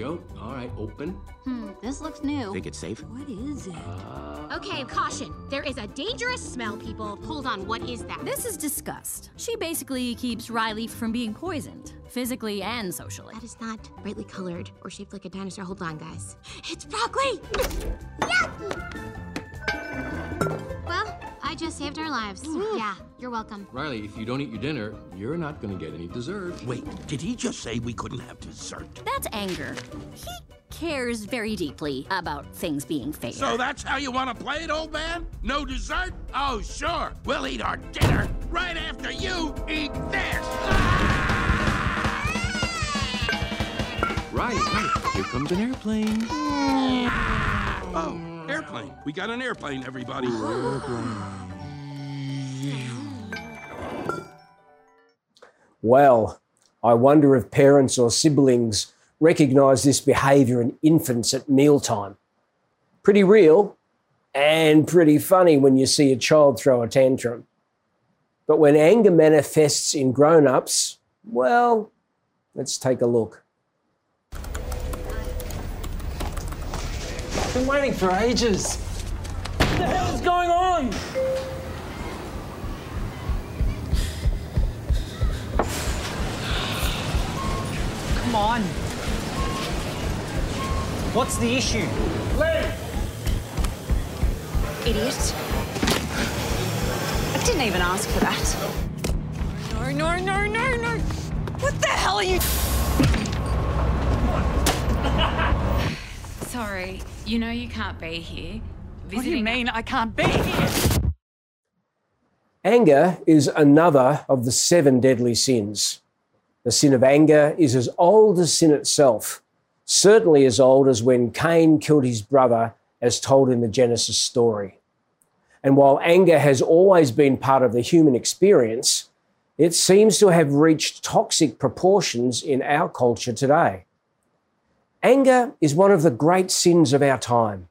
go. All right, open. Hmm, this looks new. Think it's safe? What is it? Okay, caution. There is a dangerous smell, people. Hold on, what is that? This is disgust. She basically keeps Riley from being poisoned, physically and socially. That is not brightly colored or shaped like a dinosaur. Hold on, guys. It's broccoli! Well, I just saved our lives. yeah, you're welcome. Riley, if you don't eat your dinner, you're not gonna get any dessert. Wait, did he just say we couldn't have dessert? That's anger. He cares very deeply about things being fair. So that's how you want to play it, old man? No dessert? Oh, sure. We'll eat our dinner right after you eat this. Ah! Riley, Riley, here comes an airplane. Oh, airplane. We got an airplane, everybody. Well, I wonder if parents or siblings recognise this behaviour in infants at mealtime. Pretty real and pretty funny when you see a child throw a tantrum. But when anger manifests in grown ups, well, let's take a look. I've been waiting for ages. What the hell is going What's the issue? Leave. Idiot. I didn't even ask for that. No, no, no, no, no. What the hell are you? Sorry, you know you can't be here. What do you mean I can't be here? Anger is another of the seven deadly sins. The sin of anger is as old as sin itself, certainly as old as when Cain killed his brother, as told in the Genesis story. And while anger has always been part of the human experience, it seems to have reached toxic proportions in our culture today. Anger is one of the great sins of our time.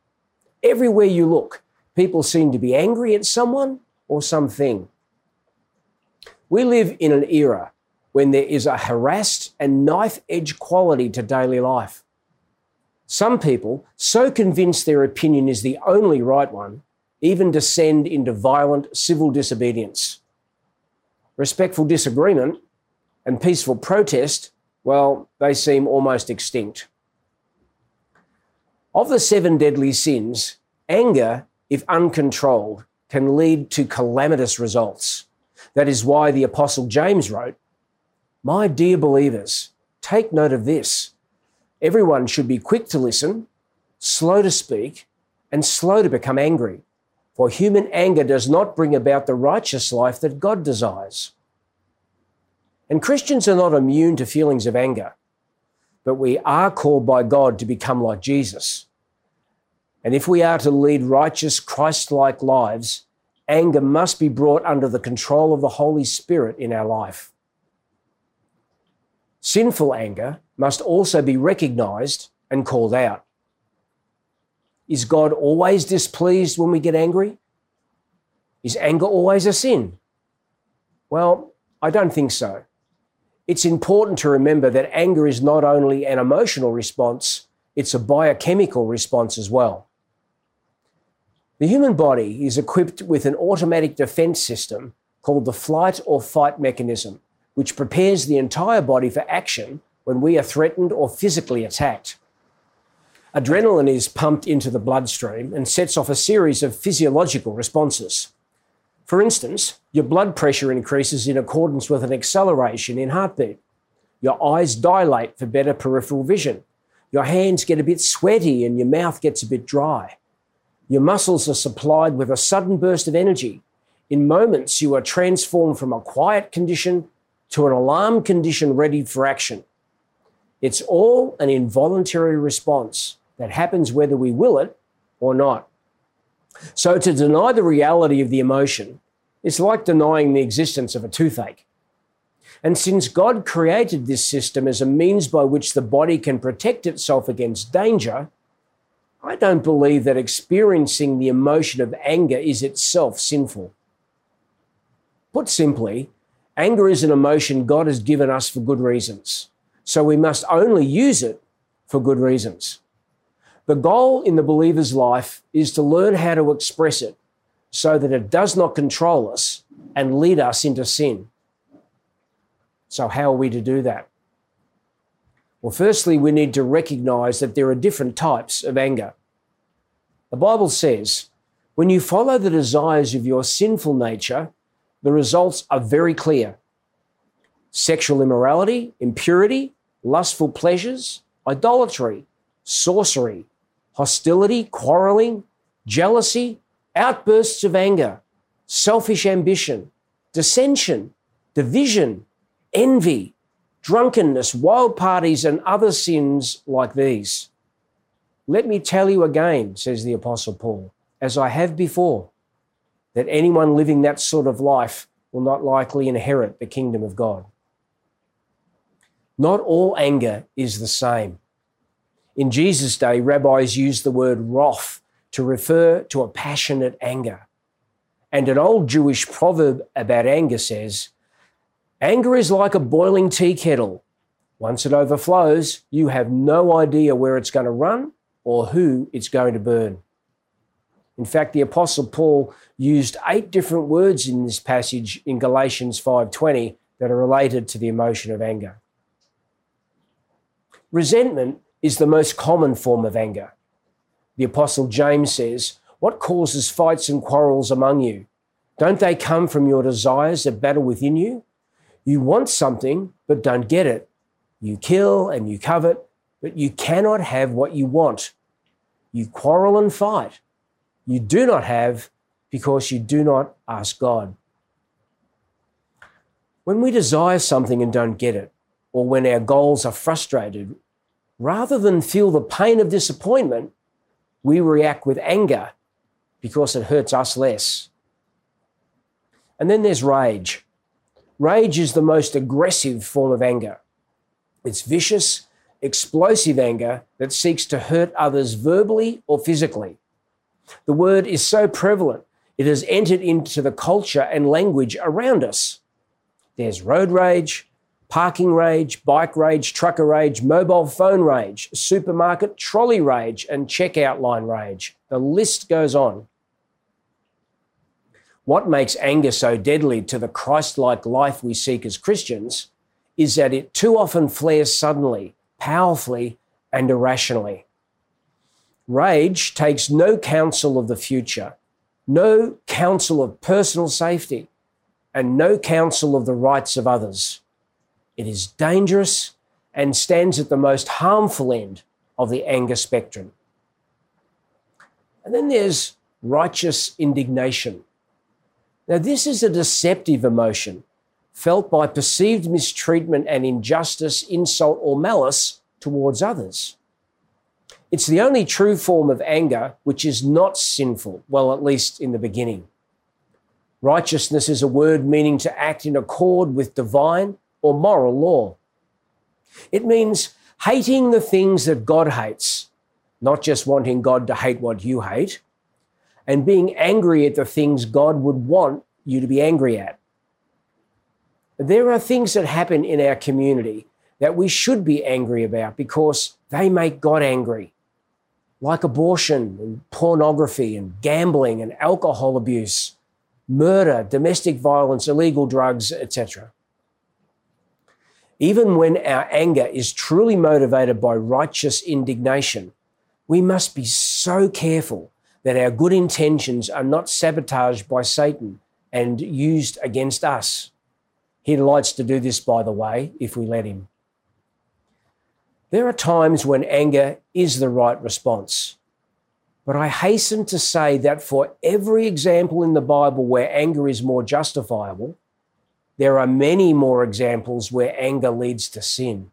Everywhere you look, people seem to be angry at someone or something. We live in an era when there is a harassed and knife edge quality to daily life. Some people, so convinced their opinion is the only right one, even descend into violent civil disobedience. Respectful disagreement and peaceful protest, well, they seem almost extinct. Of the seven deadly sins, anger, if uncontrolled, can lead to calamitous results. That is why the Apostle James wrote, My dear believers, take note of this. Everyone should be quick to listen, slow to speak, and slow to become angry. For human anger does not bring about the righteous life that God desires. And Christians are not immune to feelings of anger, but we are called by God to become like Jesus. And if we are to lead righteous, Christ like lives, anger must be brought under the control of the Holy Spirit in our life. Sinful anger must also be recognized and called out. Is God always displeased when we get angry? Is anger always a sin? Well, I don't think so. It's important to remember that anger is not only an emotional response, it's a biochemical response as well. The human body is equipped with an automatic defense system called the flight or fight mechanism, which prepares the entire body for action when we are threatened or physically attacked. Adrenaline is pumped into the bloodstream and sets off a series of physiological responses. For instance, your blood pressure increases in accordance with an acceleration in heartbeat. Your eyes dilate for better peripheral vision. Your hands get a bit sweaty and your mouth gets a bit dry. Your muscles are supplied with a sudden burst of energy. In moments, you are transformed from a quiet condition to an alarm condition ready for action. It's all an involuntary response that happens whether we will it or not. So, to deny the reality of the emotion is like denying the existence of a toothache. And since God created this system as a means by which the body can protect itself against danger, I don't believe that experiencing the emotion of anger is itself sinful. Put simply, anger is an emotion God has given us for good reasons. So we must only use it for good reasons. The goal in the believer's life is to learn how to express it so that it does not control us and lead us into sin. So, how are we to do that? Well, firstly, we need to recognize that there are different types of anger. The Bible says, when you follow the desires of your sinful nature, the results are very clear sexual immorality, impurity, lustful pleasures, idolatry, sorcery, hostility, quarreling, jealousy, outbursts of anger, selfish ambition, dissension, division, envy, drunkenness, wild parties, and other sins like these. Let me tell you again, says the Apostle Paul, as I have before, that anyone living that sort of life will not likely inherit the kingdom of God. Not all anger is the same. In Jesus' day, rabbis used the word wrath to refer to a passionate anger. And an old Jewish proverb about anger says, Anger is like a boiling tea kettle. Once it overflows, you have no idea where it's going to run or who it's going to burn. In fact, the apostle Paul used eight different words in this passage in Galatians 5:20 that are related to the emotion of anger. Resentment is the most common form of anger. The apostle James says, "What causes fights and quarrels among you? Don't they come from your desires that battle within you? You want something, but don't get it. You kill and you covet, but you cannot have what you want. You quarrel and fight. You do not have because you do not ask God. When we desire something and don't get it, or when our goals are frustrated, rather than feel the pain of disappointment, we react with anger because it hurts us less. And then there's rage. Rage is the most aggressive form of anger. It's vicious, explosive anger that seeks to hurt others verbally or physically. The word is so prevalent, it has entered into the culture and language around us. There's road rage, parking rage, bike rage, trucker rage, mobile phone rage, supermarket trolley rage, and checkout line rage. The list goes on. What makes anger so deadly to the Christ like life we seek as Christians is that it too often flares suddenly, powerfully, and irrationally. Rage takes no counsel of the future, no counsel of personal safety, and no counsel of the rights of others. It is dangerous and stands at the most harmful end of the anger spectrum. And then there's righteous indignation. Now, this is a deceptive emotion felt by perceived mistreatment and injustice, insult, or malice towards others. It's the only true form of anger which is not sinful, well, at least in the beginning. Righteousness is a word meaning to act in accord with divine or moral law. It means hating the things that God hates, not just wanting God to hate what you hate, and being angry at the things God would want you to be angry at. There are things that happen in our community that we should be angry about because they make God angry, like abortion and pornography and gambling and alcohol abuse, murder, domestic violence, illegal drugs, etc. Even when our anger is truly motivated by righteous indignation, we must be so careful that our good intentions are not sabotaged by Satan and used against us. He delights to do this, by the way, if we let him. There are times when anger is the right response. But I hasten to say that for every example in the Bible where anger is more justifiable, there are many more examples where anger leads to sin.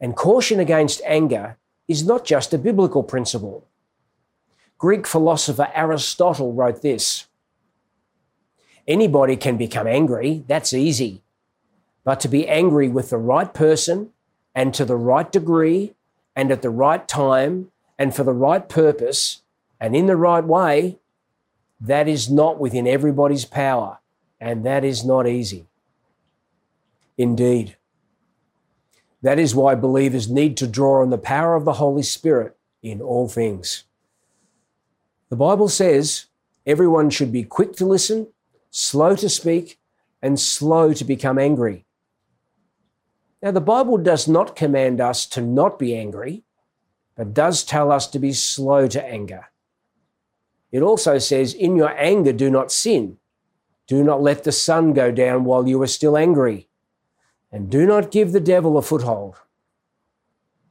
And caution against anger is not just a biblical principle. Greek philosopher Aristotle wrote this Anybody can become angry, that's easy. But to be angry with the right person and to the right degree and at the right time and for the right purpose and in the right way, that is not within everybody's power and that is not easy. Indeed. That is why believers need to draw on the power of the Holy Spirit in all things. The Bible says everyone should be quick to listen, slow to speak, and slow to become angry. Now, the Bible does not command us to not be angry, but does tell us to be slow to anger. It also says, In your anger, do not sin. Do not let the sun go down while you are still angry. And do not give the devil a foothold.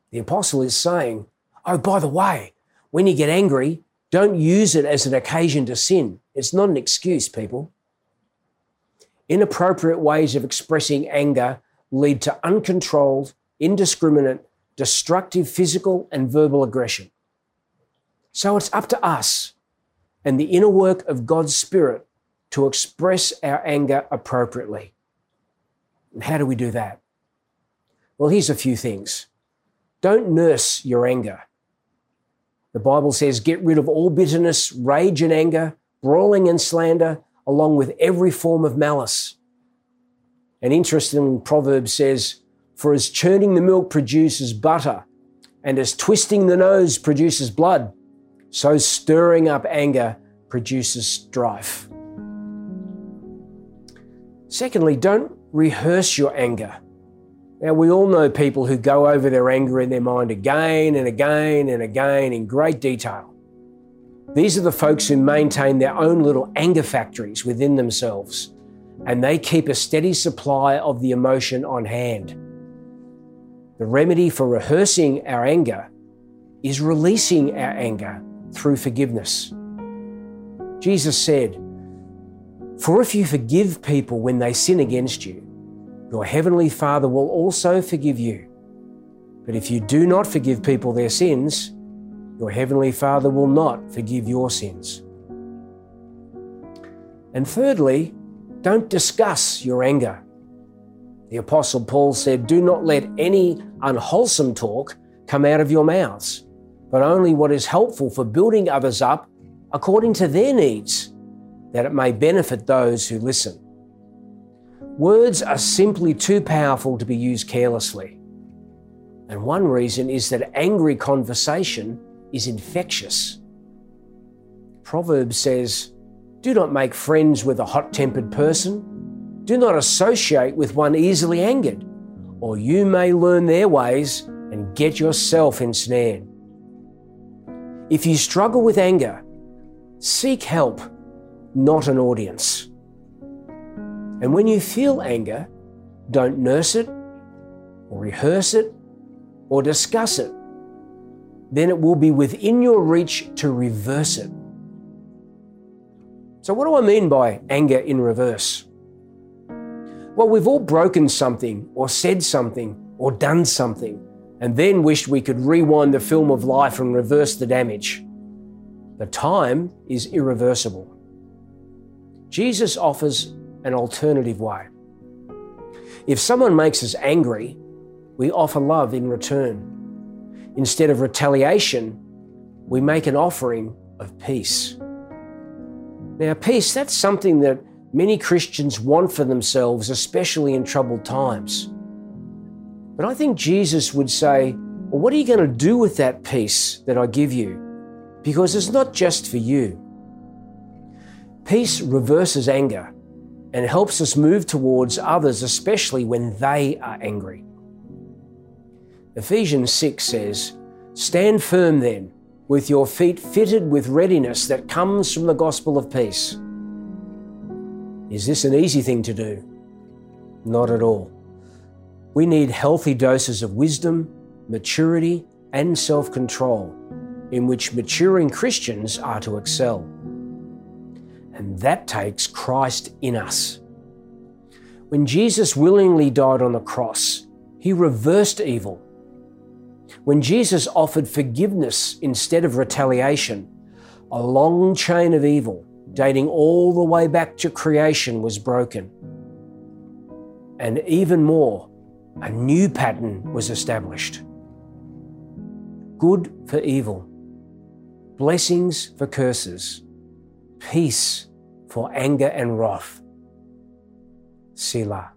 The apostle is saying, Oh, by the way, when you get angry, don't use it as an occasion to sin. It's not an excuse, people. Inappropriate ways of expressing anger lead to uncontrolled, indiscriminate, destructive physical and verbal aggression. So it's up to us and the inner work of God's Spirit to express our anger appropriately. And how do we do that? Well, here's a few things. Don't nurse your anger. The Bible says, get rid of all bitterness, rage and anger, brawling and slander, along with every form of malice. An interesting proverb says, For as churning the milk produces butter, and as twisting the nose produces blood, so stirring up anger produces strife. Secondly, don't rehearse your anger. Now, we all know people who go over their anger in their mind again and again and again in great detail. These are the folks who maintain their own little anger factories within themselves, and they keep a steady supply of the emotion on hand. The remedy for rehearsing our anger is releasing our anger through forgiveness. Jesus said, For if you forgive people when they sin against you, your heavenly Father will also forgive you. But if you do not forgive people their sins, your heavenly Father will not forgive your sins. And thirdly, don't discuss your anger. The Apostle Paul said, Do not let any unwholesome talk come out of your mouths but only what is helpful for building others up according to their needs, that it may benefit those who listen. Words are simply too powerful to be used carelessly. And one reason is that angry conversation is infectious. Proverbs says, Do not make friends with a hot tempered person. Do not associate with one easily angered, or you may learn their ways and get yourself ensnared. If you struggle with anger, seek help, not an audience. And when you feel anger, don't nurse it or rehearse it or discuss it. Then it will be within your reach to reverse it. So, what do I mean by anger in reverse? Well, we've all broken something or said something or done something and then wished we could rewind the film of life and reverse the damage. The time is irreversible. Jesus offers an alternative way. If someone makes us angry, we offer love in return. Instead of retaliation, we make an offering of peace. Now, peace, that's something that many Christians want for themselves, especially in troubled times. But I think Jesus would say, Well, what are you going to do with that peace that I give you? Because it's not just for you. Peace reverses anger and helps us move towards others, especially when they are angry. Ephesians 6 says, Stand firm then, with your feet fitted with readiness that comes from the gospel of peace. Is this an easy thing to do? Not at all. We need healthy doses of wisdom, maturity, and self control in which maturing Christians are to excel. And that takes Christ in us. When Jesus willingly died on the cross, he reversed evil. When Jesus offered forgiveness instead of retaliation, a long chain of evil dating all the way back to creation was broken. And even more, a new pattern was established good for evil, blessings for curses, peace for anger and wrath. Selah.